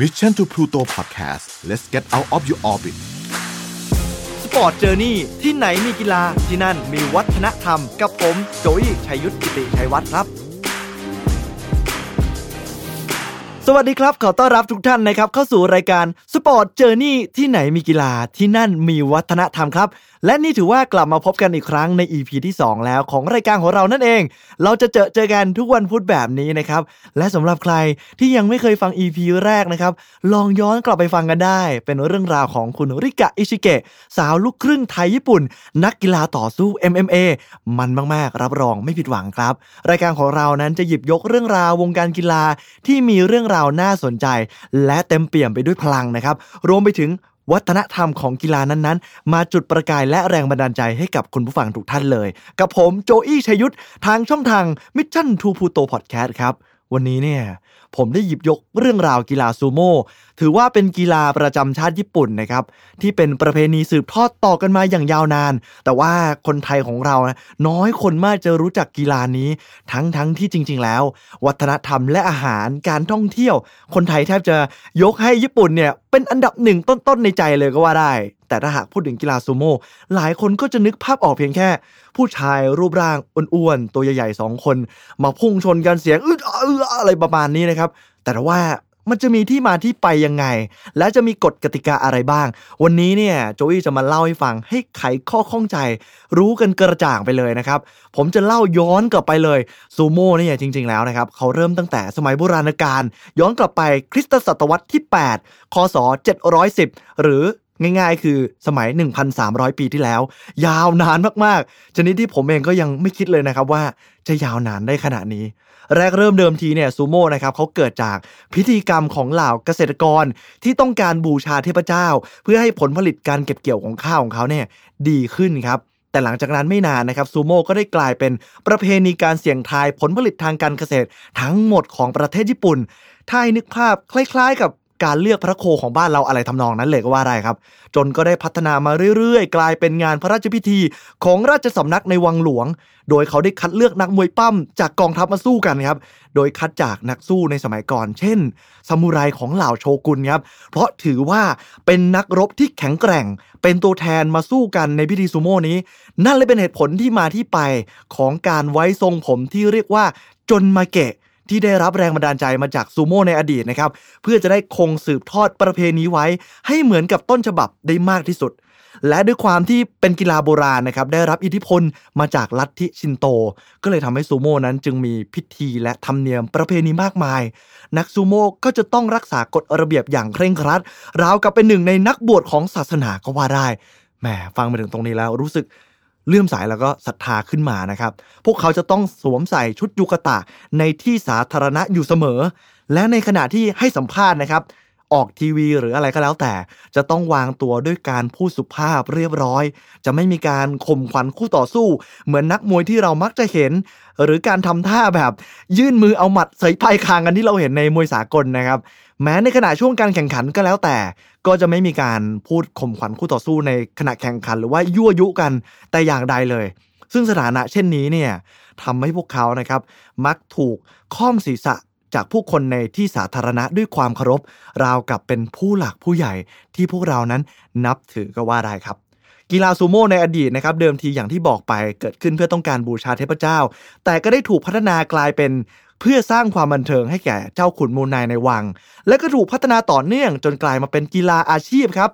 Mission to Pluto Podcast let's get out of your orbit Sport Journey ที่ไหนมีกีฬาที่นั่นมีวัฒนธรรม กับผมโจยชัยยุทธกิติชัยวัฒน์ครับ สวัสดีครับ ขอต้อนรับทุกท่านนะครับ เข้าสู่รายการ Sport Journey ที่ไหนมีกีฬาที่นั่นมีวัฒนธรรมครับ และนี่ถือว่ากลับมาพบกันอีกครั้งใน EP ที่ 2 แล้วของรายการของเรานั่นเอง เราจะเจอเจอกันทุกวันพุธแบบนี้นะครับ และสำหรับใครที่ยังไม่เคยฟัง EP แรกนะครับ ลองย้อนกลับไปฟังกันได้ เป็นเรื่องราวของคุณริกะอิชิเกะสาวลูกครึ่งไทยญี่ปุ่น นักกีฬาต่อสู้ MMA มันมากๆ รับรองไม่ผิดหวังครับ รายการของเรานั้นจะหยิบยกเรื่องราววงการกีฬาที่มีเรื่องราวน่าสนใจ และเต็มเปี่ยมไปด้วยพลังนะครับรวมไปถึง วัฒนธรรมของกีฬานั้นๆ มาจุดประกายและแรงบันดาลใจให้กับคุณผู้ฟังทุกท่านเลย กับผมโจอี้ชัยยุทธทางช่องทาง Mission to Pluto Podcast ครับ วันนี้เนี่ยผมได้หยิบยกเรื่องราวกีฬาซูโม่ถือว่าเป็นกีฬาประจำชาติญี่ปุ่นนะครับที่เป็นประเพณีสืบทอดต่อกันมาอย่างยาวนาน แต่ว่าคนไทยของเรานะน้อยคนมากจะรู้จักกีฬานี้ ทั้งทั้งที่จริง ๆ แล้ว วัฒนธรรมและอาหารการท่องเที่ยว คนไทยแทบจะยกให้ญี่ปุ่นเนี่ยเป็นอันดับหนึ่งต้นๆในใจเลยก็ว่าได้ แต่ถ้าหากพูดถึงกีฬาซูโม่หลายคนก็จะนึกภาพออกเพียงแค่ ผู้ชายรูปร่างอ้วนๆตัวใหญ่ๆสองคน มาพุ่งชนกันเสียงอึดอัดอึดอัดอะไรประมาณนี้นะครับ แต่ว่า มันจะมีที่มาที่ไปยังไง และจะมีกฎกติกาอะไรบ้าง วันนี้เนี่ยโจวี่จะมาเล่าให้ฟังให้ไขข้อข้องใจ รู้กันกระจ่างไปเลยนะครับ ผมจะเล่าย้อนกลับไปเลยซูโม่เนี่ยจริง ๆ แล้วนะครับ เขาเริ่มตั้งแต่สมัยโบราณกาลย้อนกลับไปคริสตศตวรรษที่ 8 คศ 710 หรือ ง่าย ๆ คือสมัย 1,300 ปีที่แล้ว ยาวนานมากๆ ชนิดที่ผมเองก็ยังไม่คิดเลยนะครับว่าจะยาวนานได้ขนาดนี้ แรกเริ่มเดิมทีเนี่ยซูโม่นะครับเขาเกิดจากพิธีกรรมของเหล่าเกษตรกรที่ต้องการบูชาเทพเจ้า เพื่อให้ผลผลิตการเก็บเกี่ยวของข้าวของเขาเนี่ยดีขึ้นครับแต่หลังจากนั้นไม่นานนะครับซูโม่ก็ได้กลายเป็นประเพณีการเสี่ยงทายผลผลิตทางการเกษตร ทั้งหมดของประเทศญี่ปุ่นถ้าให้นึกภาพคล้าย ๆ กับ การเลือกพระโคของบ้านเราอะไรทำนองนั้นเลยก็ว่าได้ครับ จนก็ได้พัฒนามาเรื่อยๆ กลายเป็นงานพระราชพิธีของราชสำนักในวังหลวง โดยเขาได้คัดเลือกนักมวยปั้มจากกองทัพมาสู้กันครับ โดยคัดจากนักสู้ในสมัยก่อน เช่นซามูไรของเหล่าโชกุนครับ เพราะถือว่าเป็นนักรบที่แข็งแกร่ง เป็นตัวแทนมาสู้กันในพิธีซูโม่นี้ นั่นเลยเป็นเหตุผลที่มาที่ไปของการไว้ทรงผมที่เรียกว่าจนมาเกะ ที่ได้รับแรงบันดาลใจมาจากซูโม่ในอดีตนะครับ เพื่อจะได้คงสืบทอดประเพณีไว้ ให้เหมือนกับต้นฉบับได้มากที่สุด และด้วยความที่เป็นกีฬาโบราณนะครับได้รับอิทธิพลมาจากลัทธิชินโต ก็เลยทำให้ซูโม่นั้นจึงมีพิธีและธรรมเนียมประเพณีมากมาย นักซูโม่ก็จะต้องรักษากฎระเบียบอย่างเคร่งครัดราวกับเป็นหนึ่งในนักบวชของศาสนาก็ว่าได้แหมฟังมาถึงตรงนี้แล้วรู้สึก เลื่อมใสแล้วก็ศรัทธาขึ้นมานะครับ พวกเขาจะต้องสวมใส่ชุดยูกะตะในที่สาธารณะอยู่เสมอ และในขณะที่ให้สัมภาษณ์นะครับ ออกทีวีหรืออะไรก็แล้วแต่ จะต้องวางตัวด้วยการพูดสุภาพเรียบร้อย จะไม่มีการข่มขวัญคู่ต่อสู้ เหมือนนักมวยที่เรามักจะเห็น หรือการทำท่าแบบยื่นมือเอาหมัดใส่ปลายคางกันที่เราเห็นในมวยสากลนะครับ แม้ในขณะช่วงการแข่งขันก็แล้วแต่ ก็จะไม่มีการพูดข่มขวัญคู่ต่อสู้ในขณะแข่งขัน หรือว่ายั่วยุกันแต่อย่างใดเลยซึ่งสถานะเช่นนี้เนี่ยทำให้พวกเขานะครับ มักถูกค่อมศีรษะ จากผู้คนในที่สาธารณะด้วยความเคารพ ราวกับเป็นผู้หลักผู้ใหญ่ที่พวกเรานั้นนับถือก็ว่าได้ครับกีฬาซูโม่ในอดีตนะครับเดิมทีอย่างที่บอกไปเกิดขึ้นเพื่อต้องการบูชาเทพเจ้า แต่ก็ได้ถูกพัฒนากลายเป็นเพื่อสร้างความบันเทิงให้แก่เจ้าขุนมูลนายในวัง และก็ถูกพัฒนาต่อเนื่องจนกลายมาเป็นกีฬาอาชีพครับ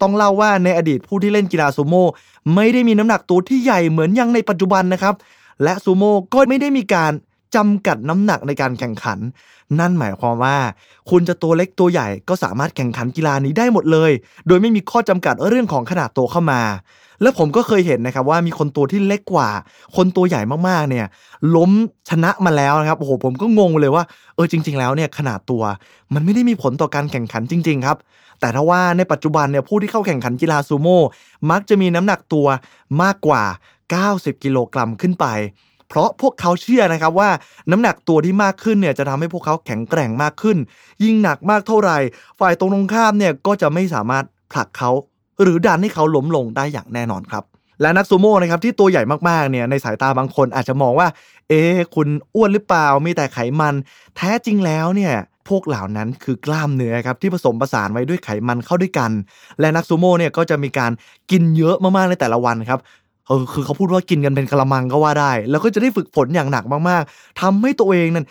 ต้องเล่าว่าในอดีตผู้ที่เล่นกีฬาซูโม่ไม่ได้มีน้ำหนักตัวที่ใหญ่เหมือนอย่างในปัจจุบันนะครับ และซูโม่ก็ไม่ได้มีการ จำกัดน้ำหนักในการแข่งขัน นั่นหมายความว่า คุณจะตัวเล็กตัวใหญ่ก็สามารถแข่งขันกีฬานี้ได้หมดเลย โดยไม่มีข้อจำกัดเรื่องของขนาดตัวเข้ามา และผมก็เคยเห็นนะครับว่ามีคนตัวที่เล็กกว่า คนตัวใหญ่มากๆเนี่ย ล้มชนะมาแล้วนะครับโอ้โหผมก็งงเลยว่าเออจริง ๆ แล้วเนี่ยขนาดตัว มันไม่ได้มีผลต่อการแข่งขันจริง ๆ ครับ แต่ถ้าว่าในปัจจุบันเนี่ยผู้ที่เข้าแข่งขันกีฬาซูโม่มักจะมีน้ำหนักตัวมากกว่า 90 กิโลกรัมขึ้นไป เพราะพวกเขาเชื่อนะครับว่าน้ำหนักตัวที่มากขึ้นเนี่ยจะทำให้พวกเขาแข็งแกร่งมากขึ้น ยิ่งหนักมากเท่าไหร่ ฝ่ายตรงตรงข้ามเนี่ยก็จะไม่สามารถผลักเขา หรือดันให้เขาล้มลงได้อย่างแน่นอนครับและนักซูโม่นะครับที่ตัวใหญ่มากๆเนี่ยในสายตาบางคนอาจจะมองว่า เอ๊ะคุณอ้วนหรือเปล่ามีแต่ไขมัน แท้จริงแล้วเนี่ยพวกเหล่านั้นคือกล้ามเนื้อครับที่ผสมผสานไว้ด้วยไขมันเข้าด้วยกัน และนักซูโม่เนี่ยก็จะมีการกินเยอะมากๆในแต่ละวันครับ เออคือเขาพูดว่ากินกันเป็นกระมังก็ว่าได้ แล้วก็จะได้ฝึกฝนอย่างหนักมากๆทำให้ตัวเองนั้น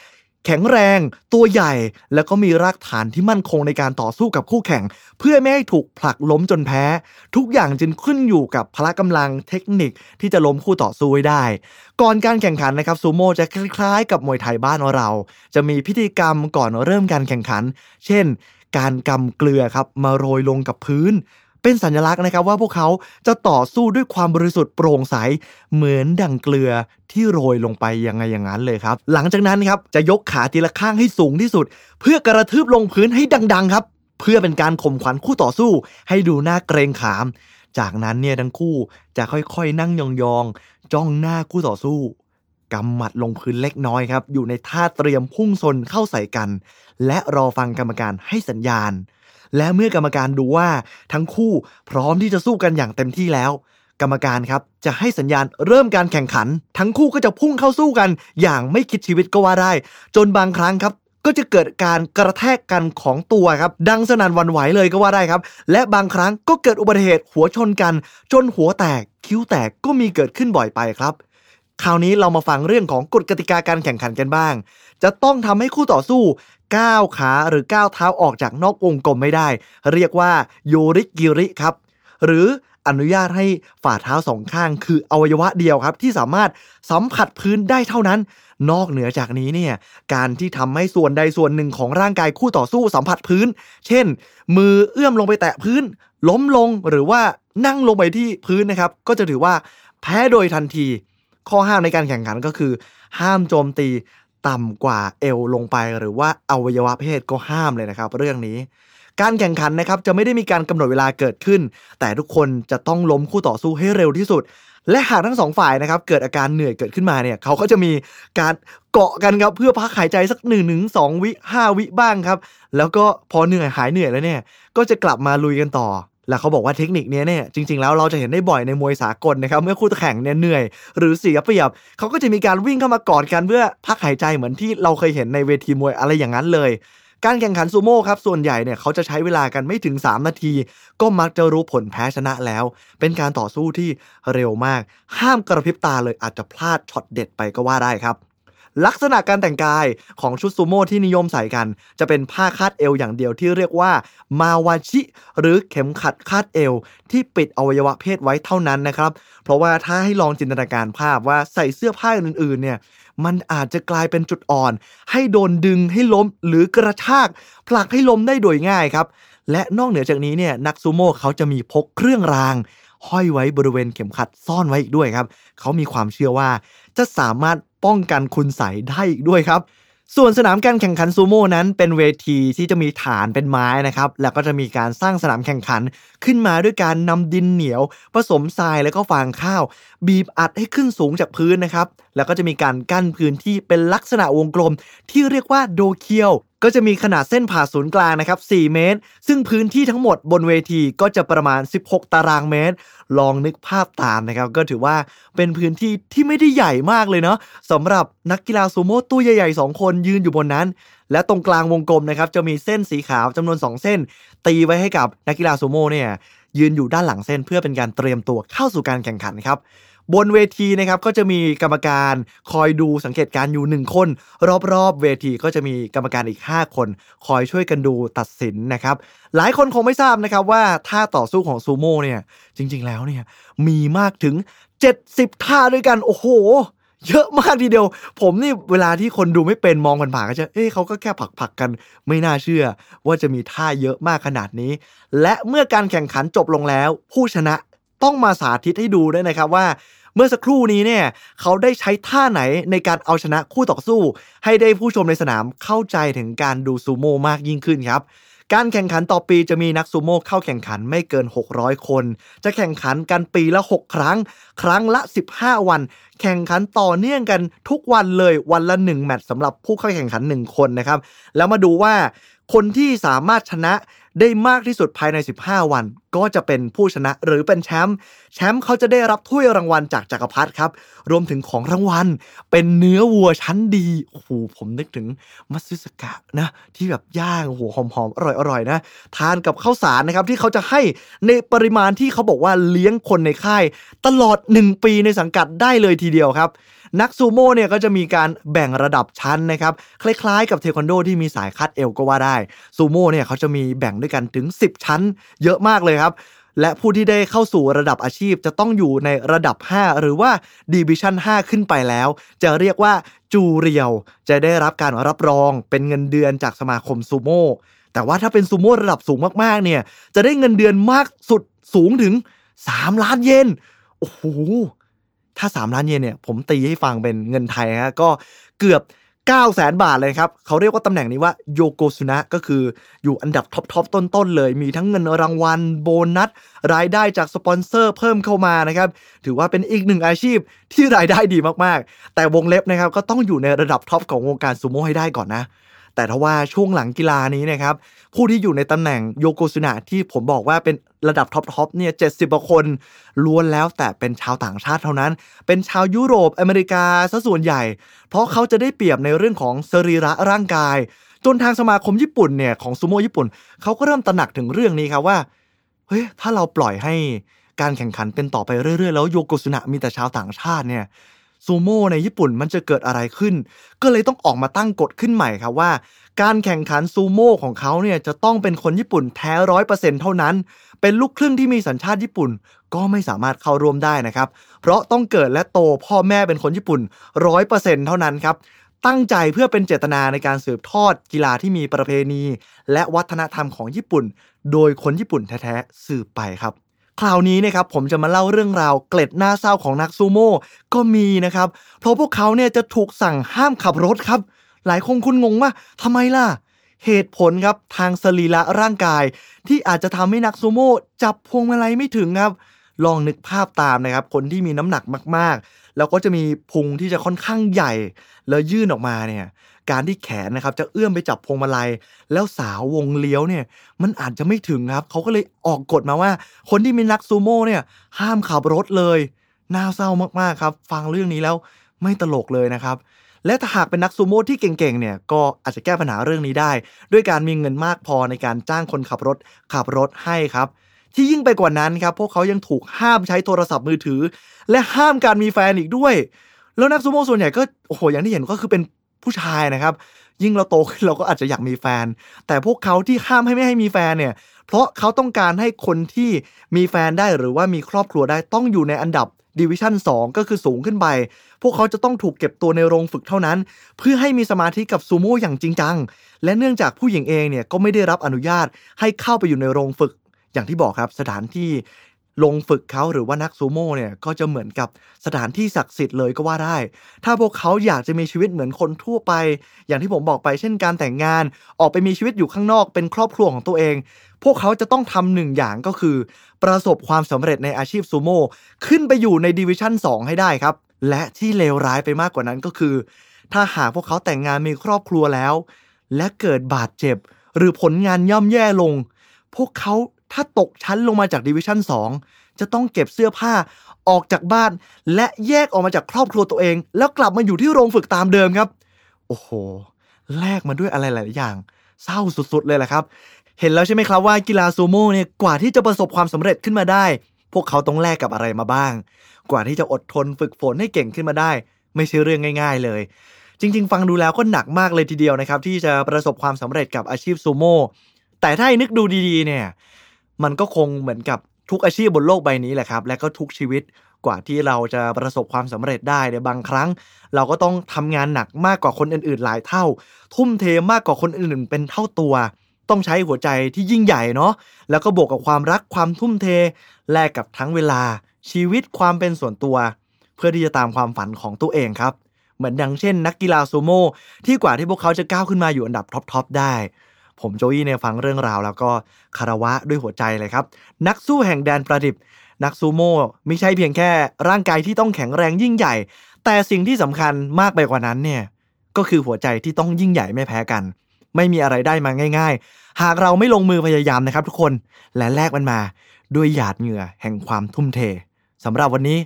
แข็งแรง ตัวใหญ่ แล้วก็มีรากฐานที่มั่นคงในการต่อสู้กับคู่แข่ง เพื่อไม่ให้ถูกผลักล้มจนแพ้ ทุกอย่างจึงขึ้นอยู่กับพละกำลังเทคนิคที่จะล้มคู่ต่อสู้ไว้ได้ ก่อนการแข่งขันนะครับซูโม่จะคล้ายๆ กับมวยไทยบ้านเรา จะมีพิธีกรรมก่อนเริ่มการแข่งขัน เช่น การกำเกลือครับมาโรยลงกับพื้น เป็นสัญลักษณ์นะครับว่าพวกเขาจะต่อสู้ด้วยความบริสุทธิ์โปร่งใส เหมือนดั่งเกลือที่โรยลงไปยังไงอย่างนั้นเลยครับ หลังจากนั้นครับจะยกขาทีละข้างให้สูงที่สุด เพื่อกระทืบลงพื้นให้ดังๆครับ เพื่อเป็นการข่มขวัญคู่ต่อสู้ ให้ดูน่าเกรงขาม จากนั้นเนี่ยทั้งคู่จะค่อยๆ นั่งยองๆจ้องหน้าคู่ต่อสู้กำหมัดลงพื้นเล็กน้อยครับ อยู่ในท่าเตรียมพุ่งชนเข้าใส่กัน และรอฟังกรรมการให้สัญญาณ และเมื่อกรรมการดูว่าทั้งคู่พร้อมที่จะสู้กันอย่างเต็มที่แล้ว กรรมการครับจะให้สัญญาณเริ่มการแข่งขัน ทั้งคู่ก็จะพุ่งเข้าสู้กันอย่างไม่คิดชีวิตก็ว่าได้ จนบางครั้งครับก็จะเกิดการกระแทกกันของตัวครับ ดังสนั่นวันไหวเลยก็ว่าได้ครับ และบางครั้งก็เกิดอุบัติเหตุหัวชนกัน จนหัวแตกคิ้วแตกก็มีเกิดขึ้นบ่อยไปครับ คราวนี้เรามาฟังเรื่องของกฎกติกาการแข่งขันกันบ้าง จะต้องทำให้คู่ต่อสู้ ก้าวขาหรือก้าวเท้าออกจากนอกวงกลมไม่ได้ เรียกว่าโยริกิริครับ หรืออนุญาตให้ฝ่าเท้าสองข้าง คืออวัยวะเดียวครับ ที่สามารถสัมผัสพื้นได้เท่านั้น นอกเหนือจากนี้เนี่ยการที่ทำให้ส่วนใดส่วนหนึ่งของร่างกายคู่ต่อสู้สัมผัสพื้น เช่น มือเอื้อมลงไปแตะพื้น ล้มลงหรือว่านั่งลงไปที่พื้นนะครับ ก็จะถือว่าแพ้โดยทันที ข้อห้ามในการแข่งขันก็คือ ห้ามโจมตี ต่ำกว่าเอวลงไปหรือว่าอวัยวะเพศก็ห้ามเลยนะครับ เรื่องนี้ การแข่งขันนะครับจะไม่ได้มีการกำหนดเวลาเกิดขึ้น แต่ทุกคนจะต้องล้มคู่ต่อสู้ให้เร็วที่สุด และหากทั้งสองฝ่ายนะครับเกิดอาการเหนื่อยเกิดขึ้นมาเนี่ยเขาก็จะมีการเกาะกันครับเพื่อพักหายใจสักหนึ่งถึงสองวิห้าวิบ้างครับ แล้วก็พอเหนื่อยหายเหนื่อยแล้วเนี่ยก็จะกลับมาลุยกันต่อ แล้วเขาบอกว่าเทคนิคนี้เนี่ยจริงๆแล้วเราจะเห็นได้บ่อยในมวยสากลนะครับเมื่อคู่แข่งเนี่ยเหนื่อย หรือเสียเปรียบเขาก็จะมีการวิ่งเข้ามากอดกันเพื่อพักหายใจเหมือนที่เราเคยเห็นในเวทีมวยอะไรอย่างนั้นเลย การแข่งขันซูโม่ครับส่วนใหญ่เนี่ยเขาจะใช้เวลากันไม่ถึง 3 นาที ก็มักจะรู้ผลแพ้ชนะแล้ว เป็นการต่อสู้ที่เร็วมาก ห้ามกระพริบตาเลยอาจจะพลาดช็อตเด็ดไปก็ว่าได้ครับ ลักษณะการแต่งกายของชุดซูโม่ที่นิยมใส่กัน จะเป็นผ้าคาดเอวอย่างเดียวที่เรียกว่ามาวาชิ หรือเข็มขัดคาดเอว ที่ปิดอวัยวะเพศไว้เท่านั้นนะครับ เพราะว่าถ้าให้ลองจินตนาการภาพว่าใส่เสื้อผ้าอื่นๆเนี่ยมันอาจจะกลายเป็นจุดอ่อน ให้โดนดึงให้ล้มหรือกระชากผลักให้ล้มได้โดยง่ายครับ และนอกเหนือจากนี้เนี่ยนักซูโม่เขาจะมีพกเครื่องรางห้อยไว้บริเวณเข็มขัดซ่อนไว้อีกด้วยครับ เขามีความเชื่อว่าจะสามารถ ป้องกันคุณใสได้อีกด้วยครับ ส่วนสนามการแข่งขันซูโม่นั้นเป็นเวทีที่จะมีฐานเป็นไม้นะครับ แล้วก็จะมีการสร้างสนามแข่งขันขึ้นมาด้วยการนำดินเหนียว ผสมทรายแล้วก็ฟางข้าว บีบอัดให้ขึ้นสูงจากพื้นนะครับ แล้วก็จะมีการกั้นพื้นที่เป็นลักษณะวงกลมที่เรียกว่าโดเคียว ก็จะมีขนาดเส้นผ่าศูนย์กลางนะครับ 4 เมตร ซึ่งพื้นที่ทั้งหมดบนเวทีก็จะประมาณ 16 ตารางเมตร ลองนึกภาพตามนะครับ ก็ถือว่าเป็นพื้นที่ที่ไม่ได้ใหญ่มากเลยเนาะสำหรับนักกีฬาซูโม่ตัวใหญ่ๆ 2 คนยืนอยู่บนนั้น และตรงกลางวงกลมนะครับจะมีเส้นสีขาวจำนวน 2 เส้น ตีไว้ให้กับนักกีฬาซูโม่เนี่ยยืนอยู่ด้านหลังเส้นเพื่อเป็นการเตรียมตัวเข้าสู่การแข่งขันครับ บนเวทีนะครับก็จะมีกรรมการคอยดูสังเกตการณ์อยู่ 1 คน รอบๆ เวทีก็จะมีกรรมการอีก 5 คน คอยช่วยกันดูตัดสินนะครับ หลายคนคงไม่ทราบนะครับว่าท่าต่อสู้ของซูโม่เนี่ยจริงๆแล้วเนี่ยมีมากถึง 70 ท่าด้วยกัน โอ้โหเยอะมากทีเดียว ผมนี่เวลาที่คนดูไม่เป็นมองผ่านๆก็จะ เอ้เขาก็แค่ผลักๆกัน ไม่น่าเชื่อ ว่าจะมีท่าเยอะมากขนาดนี้ และเมื่อการแข่งขันจบลงแล้ว ผู้ชนะต้องมาสาธิตให้ดูด้วยนะครับว่า เมื่อสักครู่นี้เนี่ยเขาได้ใช้ท่าไหนในการเอาชนะคู่ต่อสู้ ให้ได้ผู้ชมในสนามเข้าใจถึงการดูซูโม่มากยิ่งขึ้นครับการแข่งขันต่อปีจะมีนักซูโม่เข้าแข่งขันไม่เกิน 600 คน จะแข่งขันกันปีละ 6 ครั้ง ครั้งละ 15 วัน แข่งขันต่อเนื่องกันทุกวันเลยวันละ 1 แมตช์สำหรับผู้เข้าแข่งขัน 1 คนนะครับ แล้วมาดูว่าคนที่สามารถชนะได้มากที่สุดภายใน 15 วันก็จะเป็นผู้ชนะหรือเป็นแชมป์แชมป์เขาจะได้รับถ้วยรางวัลจากจักรพรรดิครับ รวมถึงของรางวัล เป็นเนื้อวัวชั้นดีโอ้โหผมนึกถึงมัตสึสกะนะ ที่แบบย่างโอ้โหหอมๆอร่อยๆนะ ทานกับข้าวสารนะครับ ที่เขาจะให้ในปริมาณที่เขาบอกว่าเลี้ยงคนในค่าย ตลอด 1 ปีในสังกัดได้เลยทีเดียวครับนักซูโม่เนี่ยก็จะมีการแบ่งระดับชั้นนะครับ คล้ายๆ กับเทควันโดที่มีสายคัดเอวก็ว่าได้ซูโม่เนี่ยเขาจะมีแบ่งด้วยกันถึง 10 ชั้น เยอะมากเลยครับ และผู้ที่ได้เข้าสู่ระดับอาชีพจะต้องอยู่ในระดับ 5 หรือว่าดิวิชั่น 5 ขึ้นไปแล้ว จะเรียกว่าจูเรียว จะได้รับการรับรองเป็นเงินเดือนจากสมาคมซูโม่แต่ว่าถ้าเป็นซูโม่ระดับสูงมากๆเนี่ยจะได้เงินเดือนมากสุดสูงถึง 3 ล้านเยนโอ้โหถ้า 3 ล้านเยนเนี่ยผมตีให้ฟังเป็นเงินไทยฮะก็เกือบ 9 0 0แสนบาทเลยครับ เขาเรียกว่าตำแหน่งนี้ว่าโยโกซูนะก็คืออยู่อันดับ top ๆต้นๆเลย มีทั้งเงินรางวัลโบนัส รายได้จากสปอนเซอร์เพิ่มเข้ามานะครับ ถือว่าเป็นอีกหนึ่งอาชีพที่รายได้ดีมากๆ แต่วงเล็บนะครับก็ต้องอยู่ในระดับ top ของวงการซูโม่ให้ได้ก่อนนะ แต่ถ้าว่าช่วงหลังกีฬานี้นะครับผู้ที่อยู่ในตำแหน่งโยโกซุนะที่ผมบอกว่าเป็น ระดับท็อปท็อปเนี่ยเจ็ดสิบคนล้วนแล้วแต่เป็นชาวต่างชาติเท่านั้น เป็นชาวยุโรปอเมริกาซะส่วนใหญ่ เพราะเขาจะได้เปรียบในเรื่องของสรีระร่างกาย จนทางสมาคมญี่ปุ่นเนี่ยของซูโม่ญี่ปุ่นเขาก็เริ่มตระหนักถึงเรื่องนี้ครับว่าเฮ้ยถ้าเราปล่อยให้การแข่งขันเป็นต่อไปเรื่อยๆ แล้วโยโกซุนะมีแต่ชาวต่างชาติเนี่ย ซูโม่ในญี่ปุ่นมันจะเกิดอะไรขึ้น ก็เลยต้องออกมาตั้งกฎขึ้นใหม่ครับว่า การแข่งขันซูโม่ของเขาเนี่ยจะต้องเป็นคนญี่ปุ่นแท้ร้อยเปอร์เซ็นเท่านั้น เป็นลูกครึ่งที่มีสัญชาติญี่ปุ่น ก็ไม่สามารถเข้าร่วมได้นะครับ เพราะต้องเกิดและโตพ่อแม่เป็นคนญี่ปุ่นร้อยเปอร์เซ็นเท่านั้นครับตั้งใจเพื่อเป็นเจตนาในการสืบทอดกีฬาที่มีประเพณี และวัฒนธรรมของญี่ปุ่น โดยคนญี่ปุ่นแท้ๆสืบไปครับ คราวนี้นะครับผมจะมาเล่าเรื่องราวเกล็ดหน้าเศร้าของนักซูโม่ก็มีนะครับ เพราะพวกเขาเนี่ยจะถูกสั่งห้ามขับรถครับ หลายคนคุณงงว่าทำไมล่ะ เหตุผลครับทางสรีระร่างกาย ที่อาจจะทำให้นักซูโม่จับพวงมาลัยไม่ถึงครับ ลองนึกภาพตามนะครับ คนที่มีน้ำหนักมากๆ แล้วก็จะมีพุงที่จะค่อนข้างใหญ่ แล้วยื่นออกมาเนี่ย การที่แขนนะครับจะเอื้อมไปจับพวงมาลัย แล้วสาววงเลี้ยวเนี่ยมันอาจจะไม่ถึงครับเขาก็เลยออกกฎมาว่า คนที่มีนักซูโม่เนี่ยห้ามขับรถเลยน่าเศร้ามากๆครับ ฟังเรื่องนี้แล้วไม่ตลกเลยนะครับและถ้าหากเป็นนักซูโม่ที่เก่งๆ เนี่ย ก็อาจจะแก้ปัญหาเรื่องนี้ได้ ด้วยการมีเงินมากพอในการจ้างคนขับรถขับรถให้ครับ ที่ยิ่งไปกว่านั้นครับ พวกเขายังถูกห้ามใช้โทรศัพท์มือถือ และห้ามการมีแฟนอีกด้วย แล้วนักซูโม่ส่วนใหญ่ก็โอ้โหอย่างที่เห็นก็คือเป็น ผู้ชายนะครับ ยิ่งเราโตขึ้นเราก็อาจจะอยากมีแฟน แต่พวกเขาที่ห้ามให้ไม่ให้มีแฟนเนี่ย เพราะเขาต้องการให้คนที่มีแฟนได้หรือว่ามีครอบครัวได้ต้องอยู่ในอันดับดิวิชั่น2 ก็คือสูงขึ้นไป พวกเขาจะต้องถูกเก็บตัวในโรงฝึกเท่านั้น เพื่อให้มีสมาธิกับซูโม่อย่างจริงจัง และเนื่องจากผู้หญิงเองเนี่ยก็ไม่ได้รับอนุญาตให้เข้าไปอยู่ในโรงฝึก อย่างที่บอกครับสถานที่ ลงฝึกเขาหรือว่านักซูโม่เนี่ยก็จะเหมือนกับสถานที่ศักดิ์สิทธิ์เลยก็ว่าได้ ถ้าพวกเขาอยากจะมีชีวิตเหมือนคนทั่วไป อย่างที่ผมบอกไปเช่นการแต่งงาน ออกไปมีชีวิตอยู่ข้างนอกเป็นครอบครัวของตัวเอง พวกเขาจะต้องทำหนึ่งอย่างก็คือ ประสบความสำเร็จในอาชีพซูโม่ขึ้นไปอยู่ในดิวิชั่น2 ให้ได้ครับ และที่เลวร้ายไปมากกว่านั้นก็คือ ถ้าหากพวกเขาแต่งงานมีครอบครัวแล้ว และเกิดบาดเจ็บ หรือผลงานย่ำแย่ลง พวกเขา ถ้าตกชั้นลงมาจากดิวิชั่น2 จะต้องเก็บเสื้อผ้าออกจากบ้าน และแยกออกมาจากครอบครัวตัวเอง แล้วกลับมาอยู่ที่โรงฝึกตามเดิมครับ โอ้โห แลกมาด้วยอะไรหลายอย่าง เศร้าสุดๆ เลยแหละครับ เห็นแล้วใช่ไหมครับว่ากีฬาซูโม่เนี่ยกว่าที่จะประสบความสำเร็จขึ้นมาได้ พวกเขาต้องแลกกับอะไรมาบ้าง กว่าที่จะอดทนฝึกฝนให้เก่งขึ้นมาได้ ไม่ใช่เรื่องง่าย ๆ เลย จริง ๆ ฟังดูแล้วก็หนักมากเลยทีเดียวนะครับที่จะประสบความสำเร็จกับอาชีพซูโม่แต่ถ้านึกดูดีๆเนี่ย มันก็คงเหมือนกับทุกอาชีพบนโลกใบนี้แหละครับ และก็ทุกชีวิตกว่าที่เราจะประสบความสำเร็จได้ในบางครั้ง เราก็ต้องทำงานหนักมากกว่าคนอื่นๆ หลายเท่า ทุ่มเทมากกว่าคนอื่นๆเป็นเท่าตัว ต้องใช้หัวใจที่ยิ่งใหญ่เนาะแล้วก็บวกกับความรักความทุ่มเท แลกกับทั้งเวลา ชีวิตความเป็นส่วนตัว เพื่อที่จะตามความฝันของตัวเองครับ เหมือนดังเช่น นักกีฬาซูโม่ที่กว่าที่พวกเขาจะก้าวขึ้นมาอยู่อันดับท็อปๆได้ ผมโจยี่เนี่ยฟังเรื่องราวแล้วก็คารวะด้วยหัวใจเลยครับ นักสู้แห่งแดนประดิบ นักซูโม่ไม่ใช่เพียงแค่ ร่างกายที่ต้องแข็งแรงยิ่งใหญ่ แต่สิ่งที่สำคัญมากไปกว่านั้นเนี่ยก็คือหัวใจที่ต้องยิ่งใหญ่ไม่แพ้กัน ไม่มีอะไรได้มาง่าย ๆ หากเราไม่ลงมือพยายามนะครับ ทุกคนและแลกมันมา ด้วยหยาดเหงื่อแห่งความทุ่มเทสำหรับวันนี้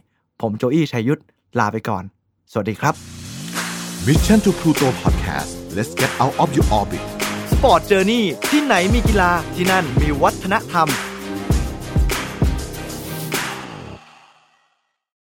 ผมโจอี้ชัยยุทธลาไปก่อน สวัสดีครับ Mission to Pluto Podcast let's get out of your orbit ปอร์ตเจอร์นี่ที่ไหนมีกีฬาที่นั่นมีวัฒนธรรม